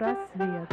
Психпросвет.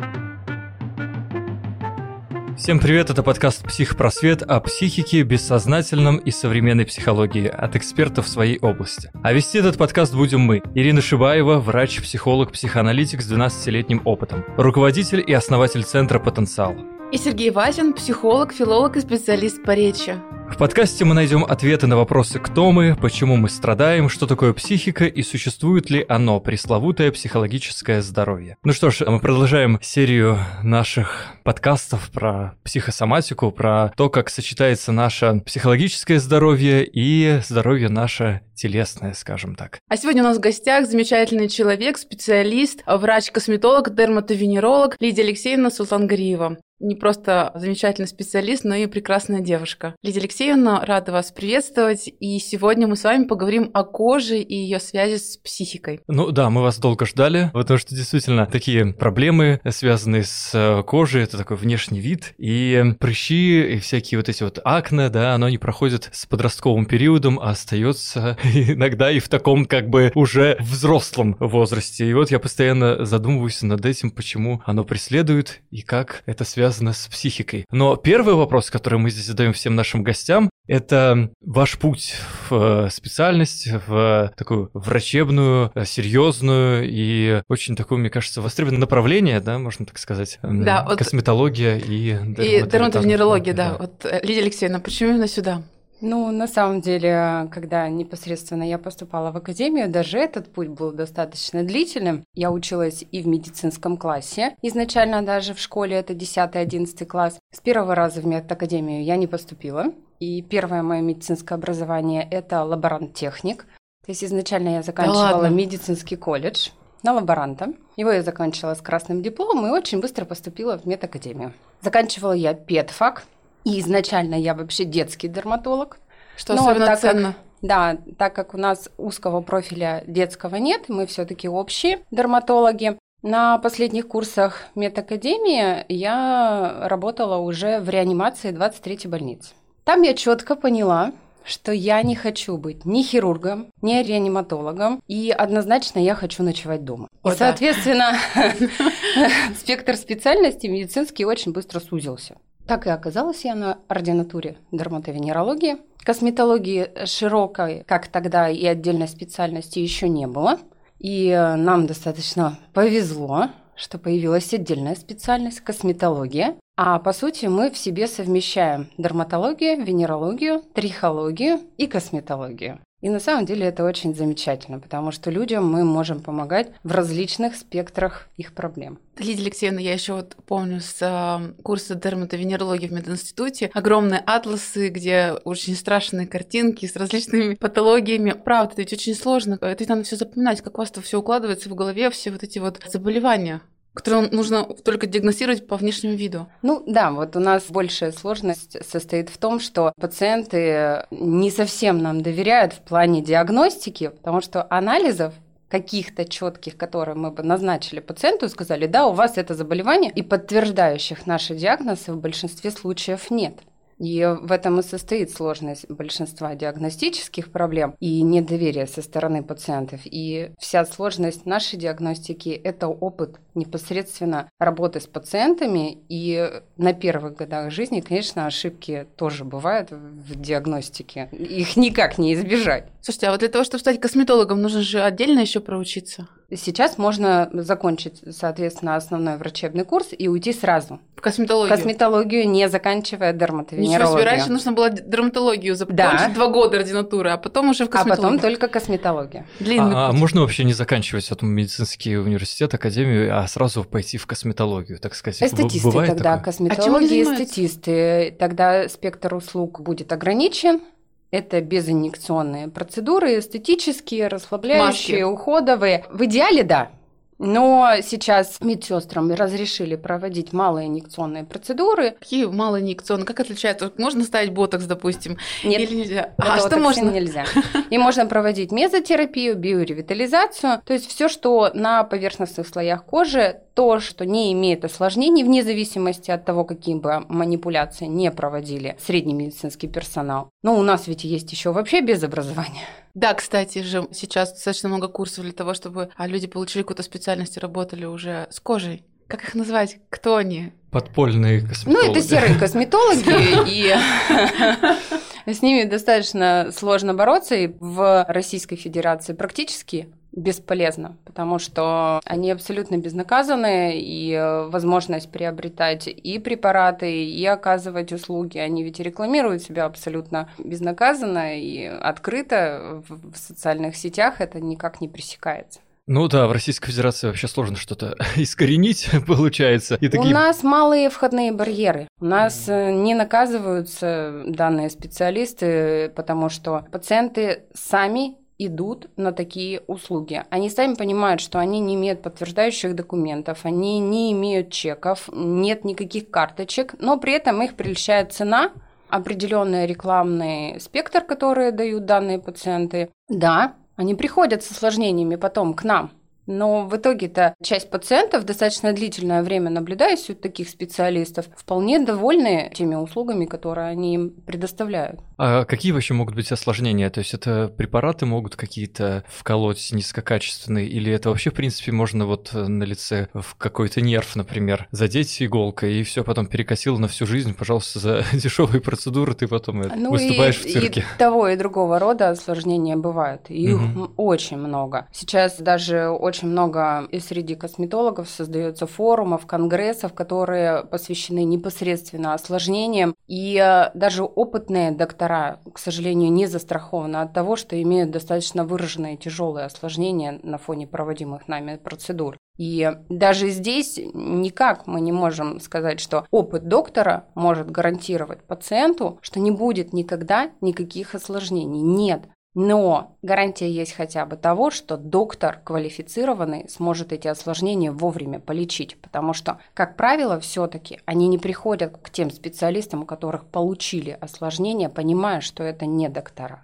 Всем привет, это подкаст «Психпросвет» о психике, бессознательном и современной психологии от экспертов в своей области. А вести этот подкаст будем мы, Ирина Шибаева, врач, психолог, психоаналитик с 12-летним опытом, руководитель и основатель Центра «Потенциал». И Сергей Вазин, психолог, филолог и специалист по речи. В подкасте мы найдем ответы на вопросы «Кто мы?», «Почему мы страдаем?», «Что такое психика?» и существует ли оно, пресловутое психологическое здоровье. Ну что ж, мы продолжаем серию наших подкастов про психосоматику, про то, как сочетается наше психологическое здоровье и здоровье наше телесное, скажем так. А сегодня у нас в гостях замечательный человек, специалист, врач-косметолог, дерматовенеролог Лидия Алексеевна Султангариева не просто замечательный специалист, но и прекрасная девушка. Лидия Алексеевна, рада вас приветствовать. И сегодня мы с вами поговорим о коже и ее связи с психикой. Ну да, мы вас долго ждали, потому что действительно такие проблемы, связанные с э, кожей, это такой внешний вид, и прыщи, и всякие вот эти вот акне, да, оно не проходит с подростковым периодом, а остается иногда и в таком как бы уже взрослом возрасте. И вот я постоянно задумываюсь над этим, почему оно преследует и как это связано связано с психикой. Но первый вопрос, который мы здесь задаем всем нашим гостям, это ваш путь в э, специальность, в такую врачебную, э, серьезную и очень такую, мне кажется, востребованное направление, да, можно так сказать. Да, косметология вот и И дерматовенерология, да. да. Вот, э, Лидия Алексеевна, почему именно сюда? Ну, на самом деле, когда непосредственно я поступала в академию, даже этот путь был достаточно длительным. Я училась и в медицинском классе. Изначально даже в школе это 10-11 класс. С первого раза в медакадемию я не поступила. И первое мое медицинское образование – это лаборант-техник. То есть изначально я заканчивала да медицинский колледж на лаборанта. Его я заканчивала с красным дипломом и очень быстро поступила в медакадемию. Заканчивала я педфак – и изначально я вообще детский дерматолог. Что Но особенно так ценно. Как, да, так как у нас узкого профиля детского нет, мы все-таки общие дерматологи. На последних курсах медакадемии я работала уже в реанимации 23-й больницы. Там я четко поняла, что я не хочу быть ни хирургом, ни реаниматологом, и однозначно я хочу ночевать дома. И, соответственно, спектр специальностей медицинский очень быстро сузился. Так и оказалась я на ординатуре дерматовенерологии. Косметологии широкой, как тогда и отдельной специальности еще не было. И э, нам достаточно повезло, что появилась отдельная специальность – косметология. А по сути мы в себе совмещаем дерматологию, венерологию, трихологию и косметологию. И на самом деле это очень замечательно, потому что людям мы можем помогать в различных спектрах их проблем. Лидия Алексеевна, я еще вот помню с э, курса дерматовенерологии в мединституте огромные атласы, где очень страшные картинки с различными патологиями. Правда, это ведь очень сложно. Это ведь надо все запоминать, как у вас все укладывается в голове, все вот эти вот заболевания которую нужно только диагностировать по внешнему виду. Ну да, вот у нас большая сложность состоит в том, что пациенты не совсем нам доверяют в плане диагностики, потому что анализов каких-то четких, которые мы бы назначили пациенту, сказали, да, у вас это заболевание, и подтверждающих наши диагнозы в большинстве случаев нет. И в этом и состоит сложность большинства диагностических проблем и недоверие со стороны пациентов. И вся сложность нашей диагностики – это опыт непосредственно работы с пациентами. И на первых годах жизни, конечно, ошибки тоже бывают в диагностике. Их никак не избежать. Слушайте, а вот для того, чтобы стать косметологом, нужно же отдельно еще проучиться? Сейчас можно закончить, соответственно, основной врачебный курс и уйти сразу. В косметологию? Косметологию, не заканчивая дерматовенерологию. Ничего себе, раньше нужно было дерматологию закончить, да. два года ординатуры, а потом уже в косметологию. А потом только косметология. Длинный а, а можно вообще не заканчивать вот, медицинский университет, академию, а сразу пойти в косметологию, так сказать? Эстетисты Бывает тогда, такое? косметологи, а эстетисты. Тогда спектр услуг будет ограничен, это безинъекционные процедуры, эстетические, расслабляющие, Маски. уходовые. В идеале, да. Но сейчас медсестрам разрешили проводить малоинъекционные процедуры. Какие малоинъекционные? Как отличается? Можно ставить ботокс, допустим? Нет, Или нельзя? А что можно? нельзя. И можно проводить мезотерапию, биоревитализацию. То есть все, что на поверхностных слоях кожи, то, что не имеет осложнений, вне зависимости от того, какие бы манипуляции не проводили средний медицинский персонал. Но у нас ведь есть еще вообще без образования. Да, кстати же, сейчас достаточно много курсов для того, чтобы а, люди получили какую-то специальность и работали уже с кожей. как их назвать? Кто они? Подпольные косметологи. Ну, это серые косметологи, и с ними достаточно сложно бороться, и в Российской Федерации практически бесполезно, потому что они абсолютно безнаказаны, и э, возможность приобретать и препараты, и оказывать услуги, они ведь рекламируют себя абсолютно безнаказанно и открыто в социальных сетях, это никак не пресекается. Ну да, в Российской Федерации вообще сложно что-то искоренить, получается. И такие... У нас малые входные барьеры. У нас э, не наказываются данные специалисты, потому что пациенты сами идут на такие услуги. Они сами понимают, что они не имеют подтверждающих документов, они не имеют чеков, нет никаких карточек, но при этом их прельщает цена, определенный рекламный спектр, который дают данные пациенты. Да, они приходят с осложнениями потом к нам, но в итоге-то часть пациентов, достаточно длительное время наблюдаясь у таких специалистов, вполне довольны теми услугами, которые они им предоставляют. А какие вообще могут быть осложнения? То есть это препараты могут какие-то вколоть низкокачественные, или это вообще, в принципе, можно вот на лице в какой-то нерв, например, задеть иголкой, и все потом перекосило на всю жизнь, пожалуйста, за дешевые процедуры ты потом ну выступаешь и, в цирке. И того и другого рода осложнения бывают. Их угу. очень много. Сейчас даже очень очень много и среди косметологов создается форумов, конгрессов, которые посвящены непосредственно осложнениям. И э, даже опытные доктора, к сожалению, не застрахованы от того, что имеют достаточно выраженные тяжелые осложнения на фоне проводимых нами процедур. И даже здесь никак мы не можем сказать, что опыт доктора может гарантировать пациенту, что не будет никогда никаких осложнений. Нет, но гарантия есть хотя бы того, что доктор квалифицированный сможет эти осложнения вовремя полечить, потому что, как правило, все-таки они не приходят к тем специалистам, у которых получили осложнения, понимая, что это не доктора.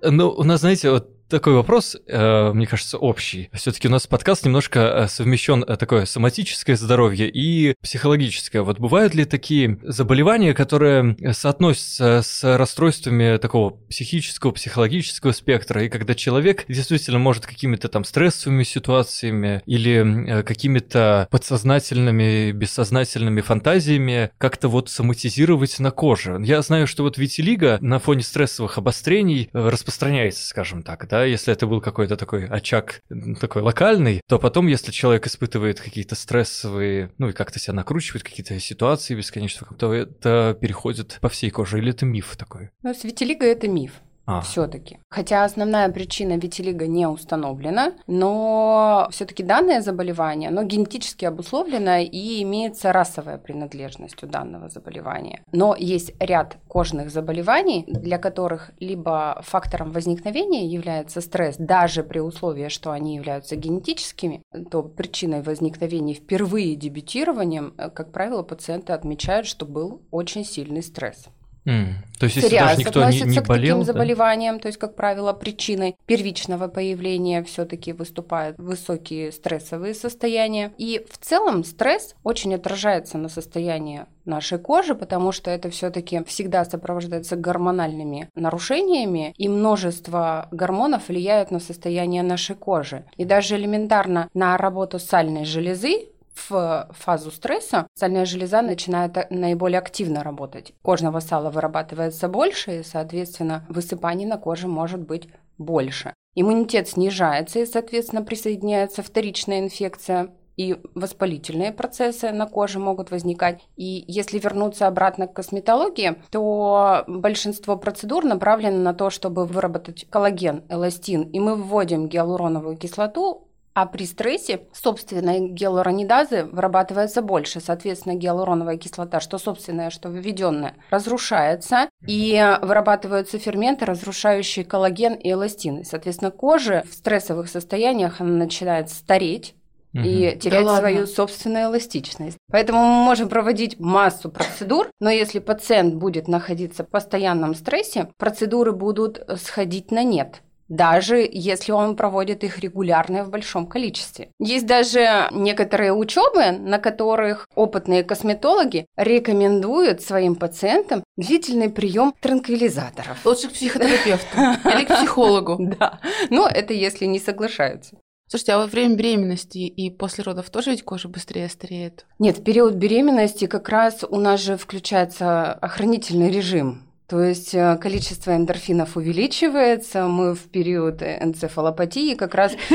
Ну, у нас, знаете, вот такой вопрос, э, мне кажется, общий. Все-таки у нас подкаст немножко э, совмещен э, такое соматическое здоровье и психологическое. Вот бывают ли такие заболевания, которые соотносятся с расстройствами такого психического, психологического спектра, и когда человек действительно может какими-то там стрессовыми ситуациями или какими-то подсознательными, бессознательными фантазиями как-то вот соматизировать на коже? Я знаю, что вот витилиго на фоне стрессовых обострений распространяется, скажем так, да, если это был какой-то такой очаг такой локальный, то потом, если человек испытывает какие-то стрессовые, ну и как-то себя накручивает, какие-то ситуации бесконечно, то это переходит по всей коже, или это миф такой? Ну, с витилиго это миф а. все-таки. Хотя основная причина витилиго не установлена, но все-таки данное заболевание, оно генетически обусловлено и имеется расовая принадлежность у данного заболевания. Но есть ряд кожных заболеваний, для которых либо фактором возникновения является стресс, даже при условии, что они являются генетическими, то причиной возникновения впервые дебютированием, э, как правило, пациенты отмечают, что был очень сильный стресс. Mm. То есть, если даже никто не, не болел, к таким да? заболеваниям, то есть, как правило, причиной первичного появления все-таки выступают высокие стрессовые состояния. И в целом стресс очень отражается на состоянии нашей кожи, потому что это все-таки всегда сопровождается гормональными нарушениями, и множество гормонов влияют на состояние нашей кожи. И даже элементарно на работу сальной железы в фазу стресса сальная железа начинает наиболее активно работать. Кожного сала вырабатывается больше, и, соответственно, высыпаний на коже может быть больше. Иммунитет снижается, и, соответственно, присоединяется вторичная инфекция, и воспалительные процессы на коже могут возникать. И если вернуться обратно к косметологии, то большинство процедур направлено на то, чтобы выработать коллаген, эластин, и мы вводим гиалуроновую кислоту а при стрессе собственной гиалуронидазы вырабатывается больше. Соответственно, гиалуроновая кислота, что собственная, что введенная, разрушается, и вырабатываются ферменты, разрушающие коллаген и эластин. Соответственно, кожа в стрессовых состояниях она начинает стареть, и терять да свою собственную эластичность. Поэтому мы можем проводить массу процедур, но если пациент будет находиться в постоянном стрессе, процедуры будут сходить на нет. Даже если он проводит их регулярно в большом количестве. Есть даже некоторые учебы, на которых опытные косметологи рекомендуют своим пациентам длительный прием транквилизаторов. Лучше к психотерапевту или к психологу. Да, но это если не соглашаются. Слушайте, а во время беременности и после родов тоже ведь кожа быстрее стареет? Нет, в период беременности как раз у нас же включается охранительный режим. То есть э, количество эндорфинов увеличивается, мы в период энцефалопатии как раз...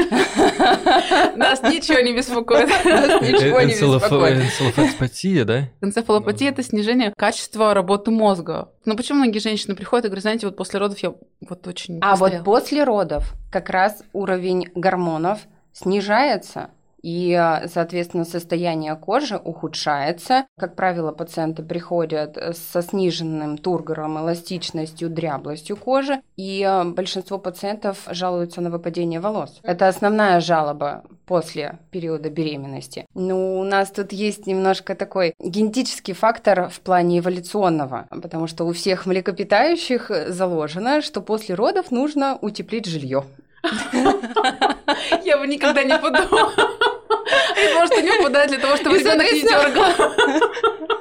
Нас ничего не беспокоит. Нас ничего не беспокоит. Энцефалопатия, да? Энцефалопатия – это снижение качества работы мозга. Но почему многие женщины приходят и говорят, знаете, вот после родов я вот очень А вот после родов как раз уровень гормонов снижается, и, а, соответственно, состояние кожи ухудшается. Как правило, пациенты приходят со сниженным тургором, эластичностью, дряблостью кожи, и а, большинство пациентов жалуются на выпадение волос. Это основная жалоба после периода беременности. Но у нас тут есть немножко такой генетический фактор в плане эволюционного, потому что у всех млекопитающих заложено, что после родов нужно утеплить жилье. Я бы никогда не подумала. Я думала, что не выпадает для того, чтобы ребенок не дергал.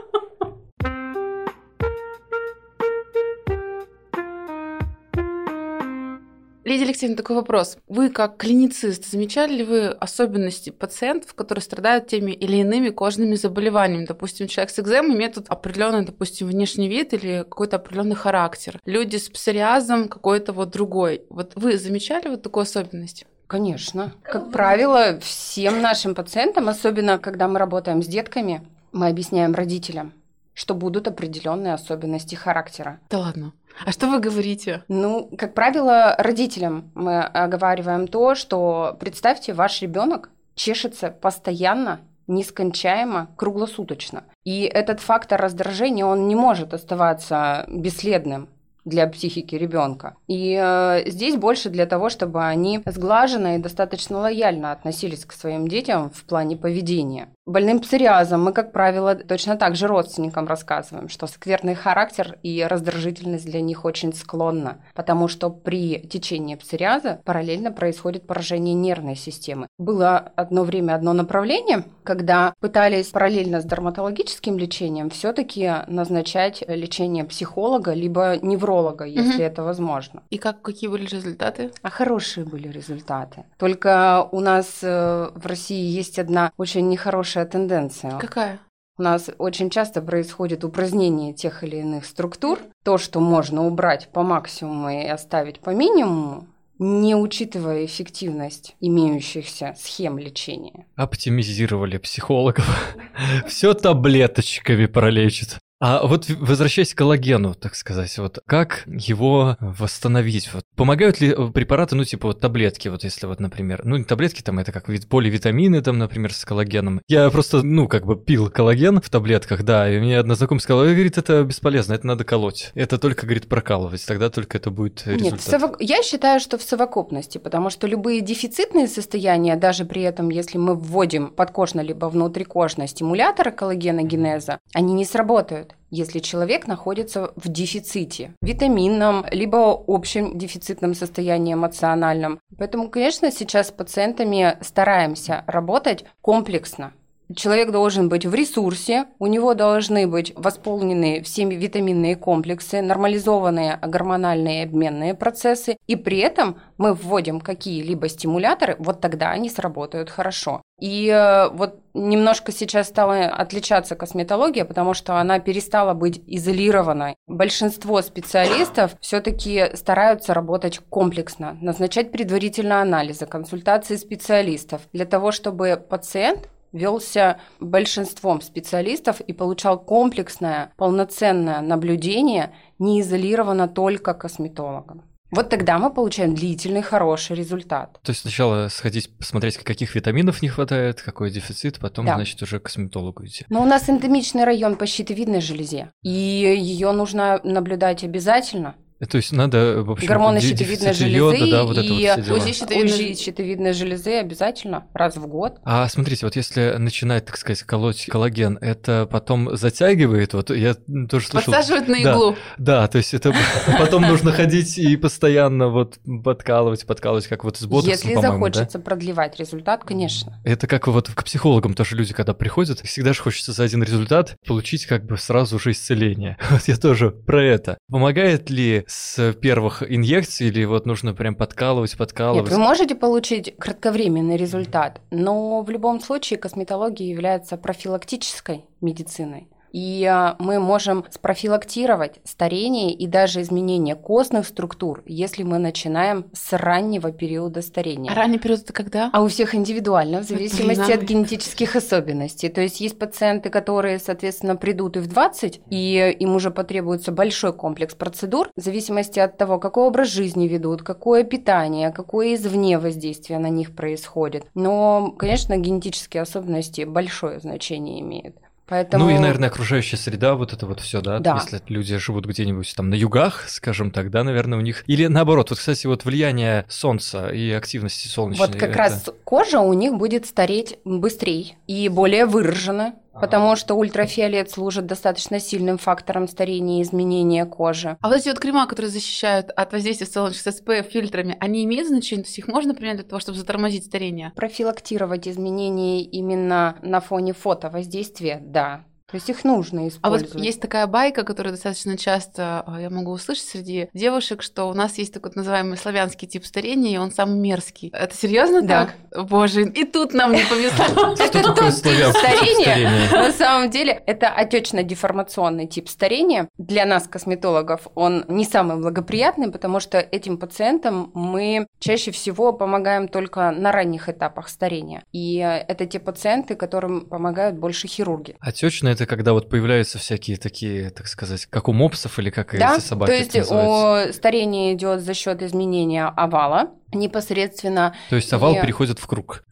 Лидия Алексеевна, такой вопрос. Вы, как клиницист, замечали ли вы особенности пациентов, которые страдают теми или иными кожными заболеваниями? Допустим, человек с экземой имеет тут определенный, допустим, внешний вид или какой-то определенный характер. Люди с псориазом какой-то вот другой. Вот вы замечали вот такую особенность? Конечно. Как правило, всем нашим пациентам, особенно когда мы работаем с детками, мы объясняем родителям, что будут определенные особенности характера. Да ладно. А что вы говорите? Ну, как правило, родителям мы оговариваем то, что представьте, ваш ребенок чешется постоянно нескончаемо, круглосуточно. И этот фактор раздражения, он не может оставаться бесследным для психики ребенка. И э, здесь больше для того, чтобы они сглаженно и достаточно лояльно относились к своим детям в плане поведения. Больным псориазом мы, как правило, точно так же родственникам рассказываем, что скверный характер и раздражительность для них очень склонна, потому что при течении псориаза параллельно происходит поражение нервной системы. Было одно время одно направление, когда пытались параллельно с дерматологическим лечением все-таки назначать лечение психолога либо невролога, если угу. это возможно. И как какие были результаты? А хорошие были результаты. Только у нас э, в России есть одна очень нехорошая хорошая тенденция. Какая? У нас очень часто происходит упразднение тех или иных структур. То, что можно убрать по максимуму и оставить по минимуму, не учитывая эффективность имеющихся схем лечения. Оптимизировали психологов. Все таблеточками пролечит. А вот возвращаясь к коллагену, так сказать, вот как его восстановить? Вот помогают ли э, препараты, ну типа вот таблетки, вот если вот, например, ну таблетки там это как вид поливитамины там, например, с коллагеном. Я просто, ну как бы пил коллаген в таблетках, да, и мне одна знакомая сказала, говорит, это бесполезно, это надо колоть. Это только, говорит, прокалывать, тогда только это будет результат. Нет, совок... я считаю, что в совокупности, потому что любые дефицитные состояния, даже при этом, если мы вводим подкожно либо внутрикожно стимуляторы коллагеногенеза, они не сработают если человек находится в дефиците, витаминном, либо общем дефицитном состоянии эмоциональном. Поэтому, конечно, сейчас с пациентами стараемся работать комплексно. Человек должен быть в ресурсе, у него должны быть восполнены все витаминные комплексы, нормализованные гормональные обменные процессы, и при этом мы вводим какие-либо стимуляторы, вот тогда они сработают хорошо. И э, вот немножко сейчас стала отличаться косметология, потому что она перестала быть изолированной. Большинство специалистов все-таки стараются работать комплексно, назначать предварительно анализы, консультации специалистов для того, чтобы пациент велся большинством специалистов и получал комплексное, полноценное наблюдение, не изолировано только косметологом. Вот тогда мы получаем длительный хороший результат. То есть сначала сходить посмотреть, каких витаминов не хватает, какой дефицит, потом, да. значит, уже к косметологу идти. Но у нас эндемичный район по щитовидной железе, и ее нужно наблюдать обязательно То есть надо, в общем, Гормоны щитовидной железы йода, да, вот и это вот. УЗИ щитовидной УЗИ железы. щитовидной железы обязательно раз в год. А смотрите, вот если начинать, так сказать, колоть коллаген, это потом затягивает? Вот я тоже слышал... Подсаживают на Да. иглу. Да, то есть это потом нужно ходить и постоянно вот подкалывать, подкалывать, как вот с ботоксом, Если да? захочется продлевать результат, конечно. Это как вот к психологам тоже люди, когда приходят, всегда же хочется за один результат получить как бы сразу же исцеление. Вот я тоже про это. Помогает ли с первых инъекций или вот нужно прям подкалывать, Нет, подкалывать? вы можете получить кратковременный результат, но в любом случае косметология является профилактической медициной. И а, мы можем спрофилактировать старение и даже изменение костных структур, если мы начинаем с раннего периода старения. А ранний период это когда? А у всех индивидуально, в зависимости Блин, от генетических особенностей. То есть есть пациенты, которые, соответственно, придут и в 20, и им уже потребуется большой комплекс процедур, в зависимости от того, какой образ жизни ведут, какое питание, какое извне воздействие на них происходит. Но, конечно, генетические особенности большое значение имеют. Поэтому... Ну и, наверное, окружающая среда, вот это вот все, да? Да. Если люди живут где-нибудь там на югах, скажем так, да, наверное, у них... Или наоборот, вот, кстати, вот влияние солнца и активности солнечной. Вот как это- раз кожа у них будет стареть быстрее и более выраженно, потому что ультрафиолет служит достаточно сильным фактором старения и изменения кожи. А вот эти вот крема, которые защищают от воздействия солнечных с SPF фильтрами, они имеют значение? То есть их можно применять для того, чтобы затормозить старение? Профилактировать изменения именно на фоне фотовоздействия, да. То есть их нужно А использовать. вот есть такая байка, которую достаточно часто а, я могу услышать среди девушек, что у нас есть такой называемый славянский тип старения, и он самый мерзкий. Это серьезно Да. так? Боже, и тут нам не повезло. Это тот тип старения. На самом деле, это отечно-деформационный тип старения. Для нас, косметологов, он не самый благоприятный, потому что этим пациентам мы чаще всего помогаем только на ранних этапах старения. И это те пациенты, которым помогают больше хирурги. Отечное это когда вот появляются всякие такие, так сказать, как у мопсов или как Да, эти собаки то есть называются. о, старение идет за счет изменения овала непосредственно. То есть овал и- переходит в круг.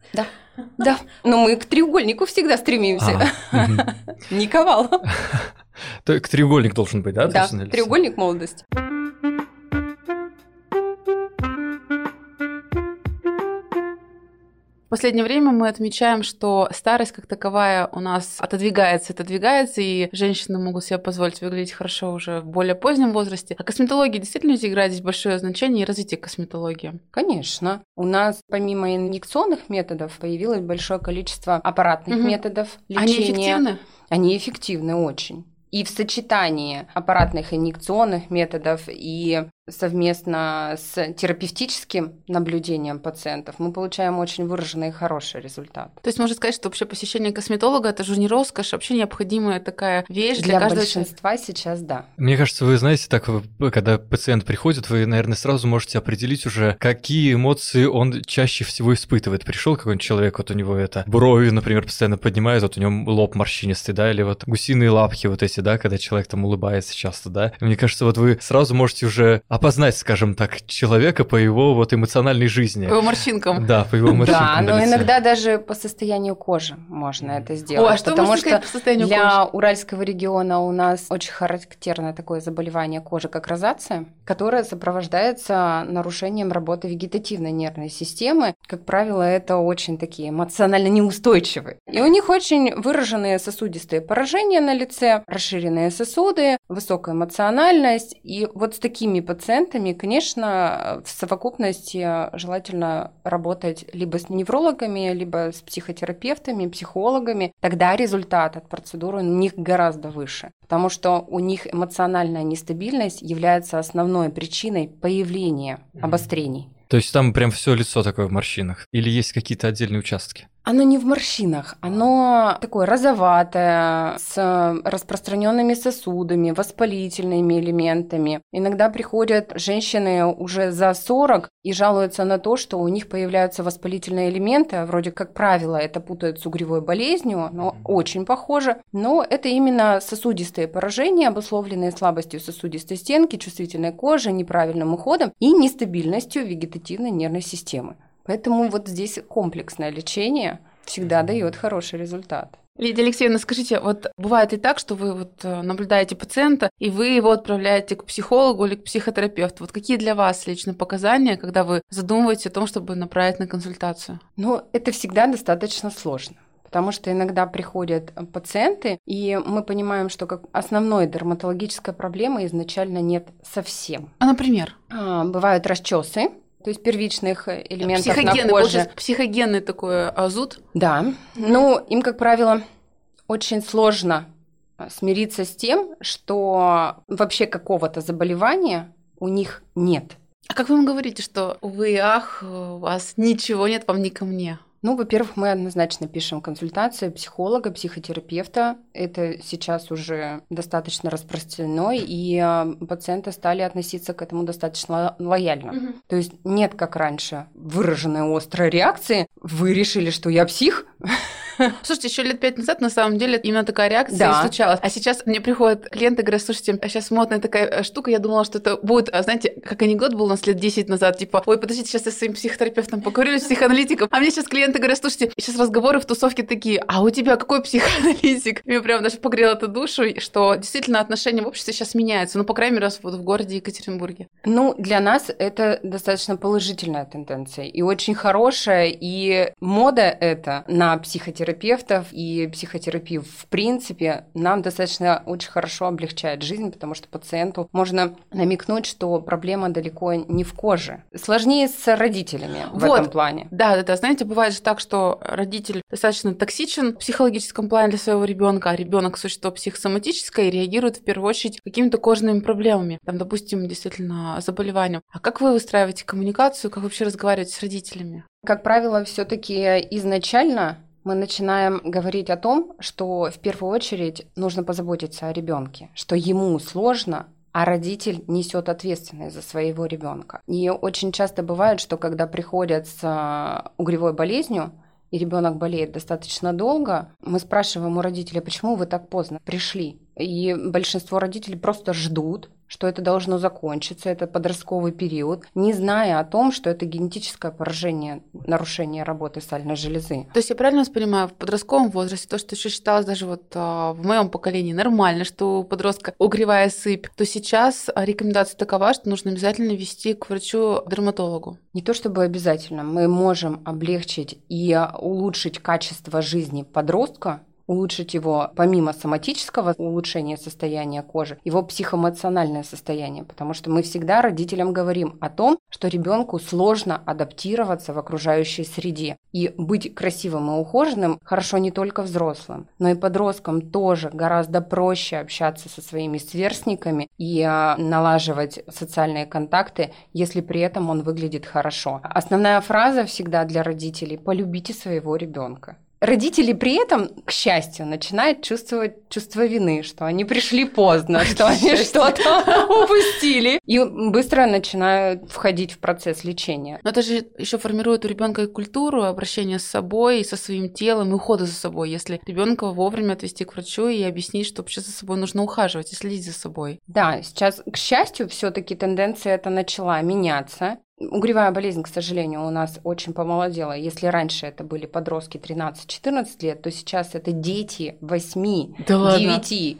Да, но мы к треугольнику всегда стремимся, не к овалу. То- к треугольник должен быть, да? Да, лице? треугольник молодости. В последнее время мы отмечаем, что старость как таковая у нас отодвигается, отодвигается, и женщины могут себе позволить выглядеть хорошо уже в более позднем возрасте. А косметология действительно играет здесь большое значение и развитие косметологии. Конечно. У нас помимо инъекционных методов появилось большое количество аппаратных Мгм. методов лечения. Они эффективны? Они эффективны очень. И в сочетании аппаратных инъекционных методов и совместно с терапевтическим наблюдением пациентов мы получаем очень выраженный и хороший результат. То есть можно сказать, что вообще посещение косметолога это же не роскошь, а вообще необходимая такая вещь для, Для каждого человека. большинства сейчас да. Мне кажется, вы знаете, так, когда пациент приходит, вы, наверное, сразу можете определить уже, какие эмоции он чаще всего испытывает. Пришел какой-нибудь человек, вот у него это брови, например, постоянно поднимает, вот у него лоб морщинистый, да, или вот гусиные лапки вот эти, да, когда человек там улыбается часто, да. Мне кажется, вот вы сразу можете уже опознать, скажем так, человека по его вот эмоциональной жизни. По его морщинкам. Да, по его морщинкам Да, но иногда даже по состоянию кожи можно это сделать. О, а что потому можно что сказать по состоянию Для кожи? уральского региона у нас очень характерно такое заболевание кожи, как розация, которое сопровождается нарушением работы вегетативной нервной системы. Как правило, это очень такие эмоционально неустойчивые. И у них очень выраженные сосудистые поражения на лице, расширенные сосуды, высокая эмоциональность. И вот с такими пациентами, конечно, в совокупности желательно работать либо с неврологами, либо с психотерапевтами, психологами. Тогда результат от процедуры у них гораздо выше. Потому что у них эмоциональная нестабильность является основной причиной появления обострений. То есть там прям все лицо такое в морщинах? Или есть какие-то отдельные участки? Оно не в морщинах, оно такое розоватое, с распространенными сосудами, воспалительными элементами. Иногда приходят женщины уже за 40 и жалуются на то, что у них появляются воспалительные элементы, а вроде как правило это путают с угревой болезнью, но очень похоже. Но это именно сосудистые поражения, обусловленные слабостью сосудистой стенки, чувствительной кожи, неправильным уходом и нестабильностью вегетативной нервной системы. Поэтому вот здесь комплексное лечение всегда дает хороший результат. Лидия Алексеевна, скажите, вот бывает и так, что вы вот э, наблюдаете пациента, и вы его отправляете к психологу или к психотерапевту. Вот какие для вас лично показания, когда вы задумываетесь о том, чтобы направить на консультацию? Ну, это всегда достаточно сложно. Потому что иногда приходят пациенты, и мы понимаем, что как основной дерматологической проблемы изначально нет совсем. А, например? А, бывают расчесы, то есть первичных элементов Психогенный, на коже. Психогенный такой азут. Да. Ну, им, как правило, очень сложно а, смириться с тем, что вообще какого-то заболевания у них нет. А как вы им говорите, что увы, ах, у вас ничего нет, вам не ко мне? Ну, во-первых, мы однозначно пишем консультацию психолога, психотерапевта. Это сейчас уже достаточно распространено, и а, пациенты стали относиться к этому достаточно лояльно. Угу. То есть нет, как раньше, выраженной острой реакции. Вы решили, что я псих? Слушайте, еще лет пять назад на самом деле именно такая реакция да. случалась. А сейчас мне приходят клиенты и говорят, слушайте, а сейчас модная такая э, штука, я думала, что это будет, а знаете, как анекдот был у нас лет 10 назад, типа, ой, подождите, сейчас я с своим психотерапевтом поговорю, с психоаналитиком. А мне сейчас клиенты говорят, слушайте, сейчас разговоры в тусовке такие, а у тебя какой психоаналитик? Мне прям даже погрело это душу, что действительно отношения в обществе сейчас меняются, ну, по крайней мере, раз вот в городе Екатеринбурге. Ну, для нас это достаточно положительная тенденция и очень хорошая, и мода это на психотерапевтов и психотерапию в принципе нам достаточно очень хорошо облегчает жизнь, потому что пациенту можно намекнуть, что проблема далеко не в коже. Сложнее с родителями в вот. этом плане. Да, да, да. Знаете, бывает же так, что родитель достаточно токсичен в психологическом плане для своего ребенка, а ребенок существо психосоматическое и реагирует в первую очередь какими-то кожными проблемами, там, допустим, действительно заболеванием. А как вы выстраиваете коммуникацию, как вообще разговаривать с родителями? Как правило, все-таки изначально мы начинаем говорить о том, что в первую очередь нужно позаботиться о ребенке, что ему сложно, а родитель несет ответственность за своего ребенка. И очень часто бывает, что когда приходят с а, угревой болезнью, и ребенок болеет достаточно долго, мы спрашиваем у родителя, почему вы так поздно пришли. И большинство родителей просто ждут, что это должно закончиться, это подростковый период, не зная о том, что это генетическое поражение, нарушение работы сальной железы. То есть я правильно вас понимаю, в подростковом возрасте то, что еще считалось даже вот а, в моем поколении нормально, что у подростка угревая сыпь, то сейчас рекомендация такова, что нужно обязательно вести к врачу-дерматологу. Не то чтобы обязательно, мы можем облегчить и улучшить качество жизни подростка улучшить его, помимо соматического улучшения состояния кожи, его психоэмоциональное состояние, потому что мы всегда родителям говорим о том, что ребенку сложно адаптироваться в окружающей среде. И быть красивым и ухоженным хорошо не только взрослым, но и подросткам тоже гораздо проще общаться со своими сверстниками и а, налаживать социальные контакты, если при этом он выглядит хорошо. Основная фраза всегда для родителей – полюбите своего ребенка. Родители при этом, к счастью, начинают чувствовать чувство вины, что они пришли поздно, что они что-то упустили, и быстро начинают входить в процесс лечения. Но это же еще формирует у ребенка и культуру обращения с собой, и со своим телом, и ухода за собой. Если ребенка вовремя отвести к врачу и объяснить, что вообще за собой нужно ухаживать и следить за собой. Да, сейчас, к счастью, все-таки тенденция это начала меняться. Угревая болезнь, к сожалению, у нас очень помолодела. Если раньше это были подростки 13-14 лет, то сейчас это дети 8-9 да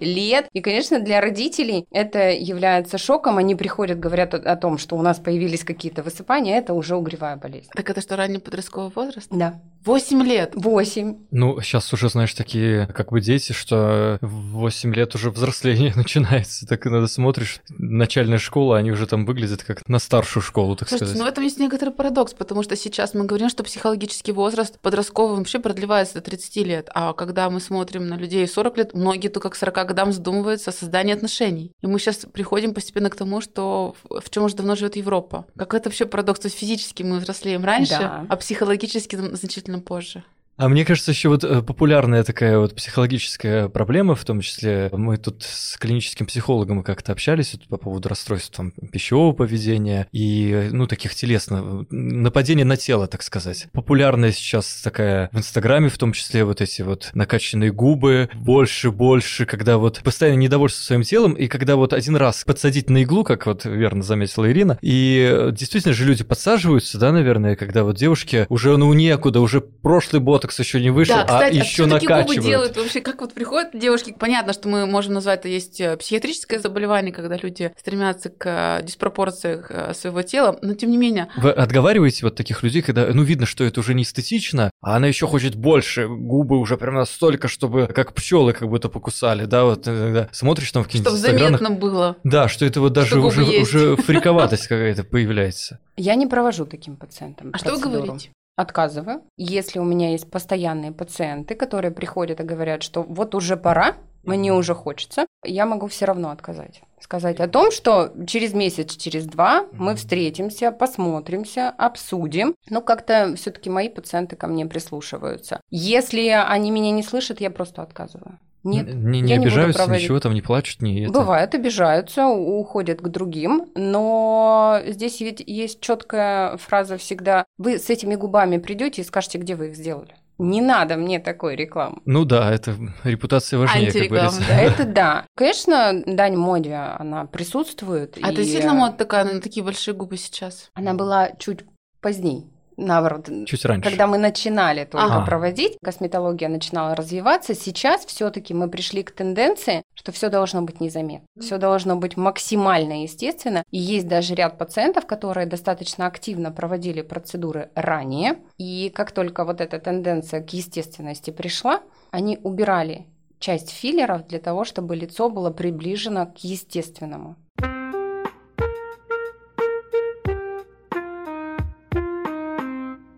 лет. И, конечно, для родителей это является шоком. Они приходят, говорят о, том, что у нас появились какие-то высыпания, это уже угревая болезнь. Так это что, ранний подростковый возраст? Да. 8 лет? 8. Ну, сейчас уже, знаешь, такие как бы дети, что в 8 лет уже взросление начинается. Так иногда смотришь, начальная школа, они уже там выглядят как на старшую школу, так Слушайте, сказать. Ну в этом есть некоторый парадокс, потому что сейчас мы говорим, что психологический возраст подростковый вообще продлевается до 30 лет, а когда мы смотрим на людей 40 лет, многие только к 40 годам задумываются о создании отношений. И мы сейчас приходим постепенно к тому, что в чем уже давно живет Европа. Как это вообще парадокс? То есть физически мы взрослеем раньше, да. а психологически значительно позже. А мне кажется, еще вот э, популярная такая вот психологическая проблема, в том числе мы тут с клиническим психологом как-то общались вот, по поводу расстройств там, пищевого поведения и, ну, таких телесных, нападения на тело, так сказать. Популярная сейчас такая в Инстаграме, в том числе вот эти вот накачанные губы, больше, больше, когда вот постоянно недовольство своим телом, и когда вот один раз подсадить на иглу, как вот верно заметила Ирина, и действительно же люди подсаживаются, да, наверное, когда вот девушки уже, ну, некуда, уже прошлый бот ботокс еще не вышел, да, кстати, а а еще накачивают. губы делают вообще? Как вот приходят девушки, понятно, что мы можем назвать это есть э, психиатрическое заболевание, когда люди стремятся к э, диспропорциям э, своего тела, но тем не менее... Вы отговариваете вот таких людей, когда, ну, видно, что это уже не эстетично, а она еще хочет больше, губы уже прям настолько, чтобы как пчелы как будто покусали, да, вот иногда смотришь там в каких-нибудь Чтобы заметно было. Да, что это вот даже уже, есть. уже фриковатость какая-то появляется. Я не провожу таким пациентам. А что вы процедуру. говорите? Отказываю. Если у меня есть постоянные пациенты, которые приходят и говорят, что вот уже пора, мне уже хочется, я могу все равно отказать. Сказать о том, что через месяц, через два мы встретимся, посмотримся, обсудим. Но как-то все-таки мои пациенты ко мне прислушиваются. Если они меня не слышат, я просто отказываю. Нет, не, не я не буду обижаются, проводить. ничего там не плачут, не это. Бывает, обижаются, уходят к другим, но здесь ведь есть четкая фраза всегда: вы с этими губами придете и скажете, где вы их сделали. Не надо мне такой рекламы. Ну да, это репутация важнее, как говорится. да. Это да. Конечно, дань моде, она присутствует. А и это действительно мода такая, на такие большие губы сейчас? Она была чуть поздней. Наоборот, Чуть раньше. когда мы начинали только Ага. проводить, косметология начинала развиваться. Сейчас все-таки мы пришли к тенденции, что все должно быть незаметно. Все должно быть максимально естественно. И есть даже ряд пациентов, которые достаточно активно проводили процедуры ранее. И как только вот эта тенденция к естественности пришла, они убирали часть филлеров для того, чтобы лицо было приближено к естественному.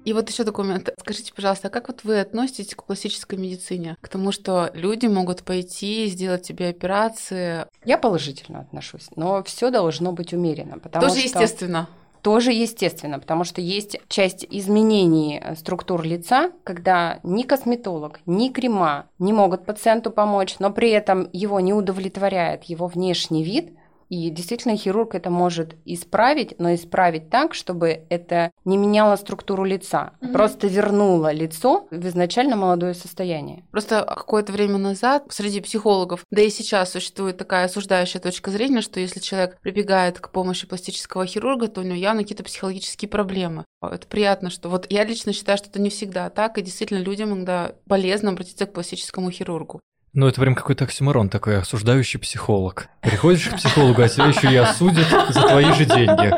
И вот еще такой момент. Скажите, пожалуйста, а как вот вы относитесь к пластической медицине? К тому, что люди могут пойти и сделать себе операции. Я положительно отношусь, но все должно быть умеренно, потому Тоже что естественно. тоже естественно, потому что есть часть изменений э, структур лица, когда ни косметолог, ни крема не могут пациенту помочь, но при этом его не удовлетворяет его внешний вид. И действительно хирург это может исправить, но исправить так, чтобы это не меняло структуру лица, Мгм. просто вернуло лицо в изначально молодое состояние. Просто какое-то время назад среди психологов, да и сейчас существует такая осуждающая точка зрения, что если человек прибегает к помощи пластического хирурга, то у него явно какие-то психологические проблемы. Это приятно, что вот я лично считаю, что это не всегда так, и действительно людям иногда полезно обратиться к пластическому хирургу. Ну, это прям какой-то оксюморон такой, осуждающий психолог. Приходишь к психологу, а тебя еще и осудят за твои же деньги.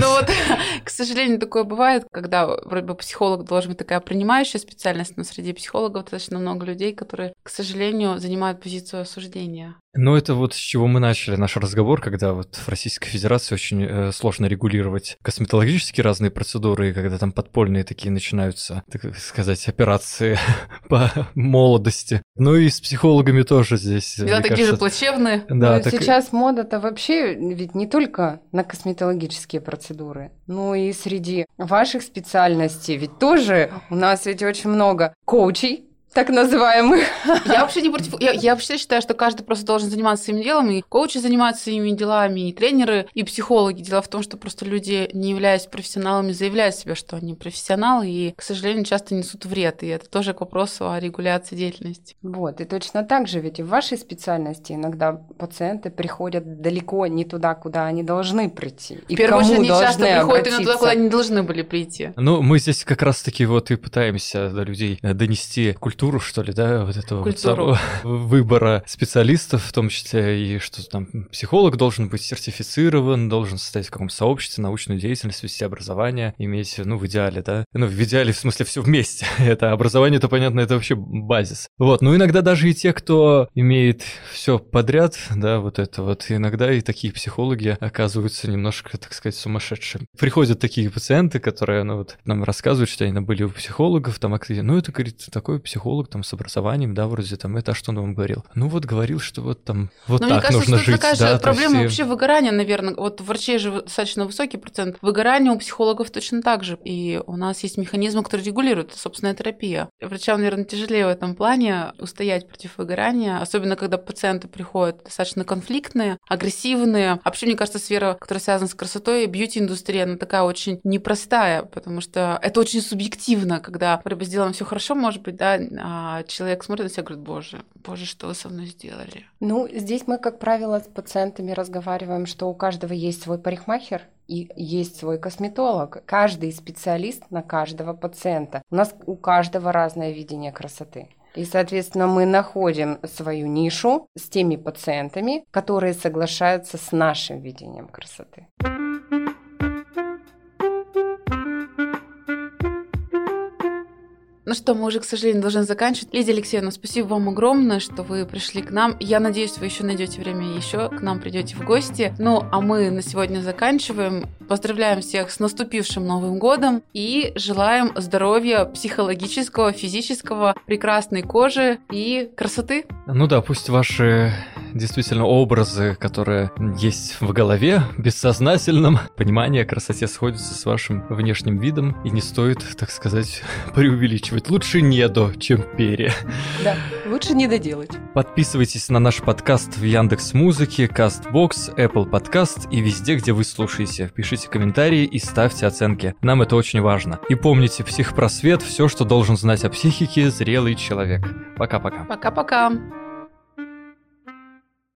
Ну вот, к сожалению, такое бывает, когда вроде бы психолог должен быть такая принимающая специальность, но среди психологов достаточно много людей, которые, к сожалению, занимают позицию осуждения. Ну, это вот с чего мы начали наш разговор, когда вот в Российской Федерации очень э, сложно регулировать косметологические разные процедуры, когда там подпольные такие начинаются, так сказать, операции по молодости. Ну и с психологами тоже здесь, мне такие же кажется, плачевные. Да, Ну, так- Сейчас мода-то вообще ведь не только на косметологические процедуры, но и среди ваших специальностей. Ведь тоже у нас ведь очень много коучей, так называемых. Я вообще не против. Я, я вообще считаю, что каждый просто должен заниматься своим делом, и коучи занимаются своими делами, и тренеры, и психологи. Дело в том, что просто люди, не являясь профессионалами, заявляют себе, что они профессионалы, и, к сожалению, часто несут вред. И это тоже к вопросу о регуляции деятельности. Вот, и точно так же ведь и в вашей специальности иногда пациенты приходят далеко не туда, куда они должны прийти. И в первую кому очередь, они часто приходят именно туда, куда они должны были прийти. Ну, мы здесь как раз-таки вот и пытаемся до людей э, донести культуру, что ли, да, вот этого вот Культуру. выбора специалистов, в том числе и что там психолог должен быть сертифицирован, должен состоять в каком-то сообществе, научную деятельность, вести образование, иметь, ну, в идеале, да, ну, в идеале, в смысле, все вместе. это образование, это понятно, это вообще базис. Вот, ну, иногда даже и те, кто имеет все подряд, да, вот это вот, иногда и такие психологи оказываются немножко, так сказать, сумасшедшими. Приходят такие пациенты, которые, ну, вот, нам рассказывают, что они были у психологов, там, активно, ну, это, говорит, такой психолог, там, с образованием, да, вроде там, это, а что он вам говорил? Ну, вот говорил, что вот там, вот Но мне так кажется, нужно что жить, такая да, же проблема и- вообще выгорания, наверное. Вот у врачей же достаточно высокий процент выгорания, у психологов точно так же. И у нас есть механизмы, которые регулируют, собственная терапия. Врачам, наверное, тяжелее в этом плане устоять против выгорания, особенно когда пациенты приходят достаточно конфликтные, агрессивные. Вообще, мне кажется, сфера, которая связана с красотой, бьюти-индустрия, она такая очень непростая, потому что это очень субъективно, когда вроде бы сделано все хорошо, может быть, да, а человек смотрит на себя и говорит, боже, боже, что вы со мной сделали? Ну, здесь мы, как правило, с пациентами разговариваем, что у каждого есть свой парикмахер, и есть свой косметолог. Каждый специалист на каждого пациента. У нас у каждого разное видение красоты. И, соответственно, мы находим свою нишу с теми пациентами, которые соглашаются с нашим видением красоты. Ну что, мы уже, к сожалению, должны заканчивать. Лидия Алексеевна, спасибо вам огромное, что вы пришли к нам. Я надеюсь, вы еще найдете время еще к нам придете в гости. Ну, а мы на сегодня заканчиваем. Поздравляем всех с наступившим Новым годом и желаем здоровья психологического, физического, прекрасной кожи и красоты. Ну да, пусть ваши действительно образы, которые есть в голове, бессознательном, понимание о красоте сходятся с вашим внешним видом, и не стоит, так сказать, преувеличивать. Лучше не до, чем пере. Да, лучше не доделать. Подписывайтесь на наш подкаст в Яндекс Музыке, Castbox, Apple Podcast и везде, где вы слушаете. Пишите комментарии и ставьте оценки. Нам это очень важно. И помните, психпросвет – все, что должен знать о психике зрелый человек. Пока-пока. Пока-пока.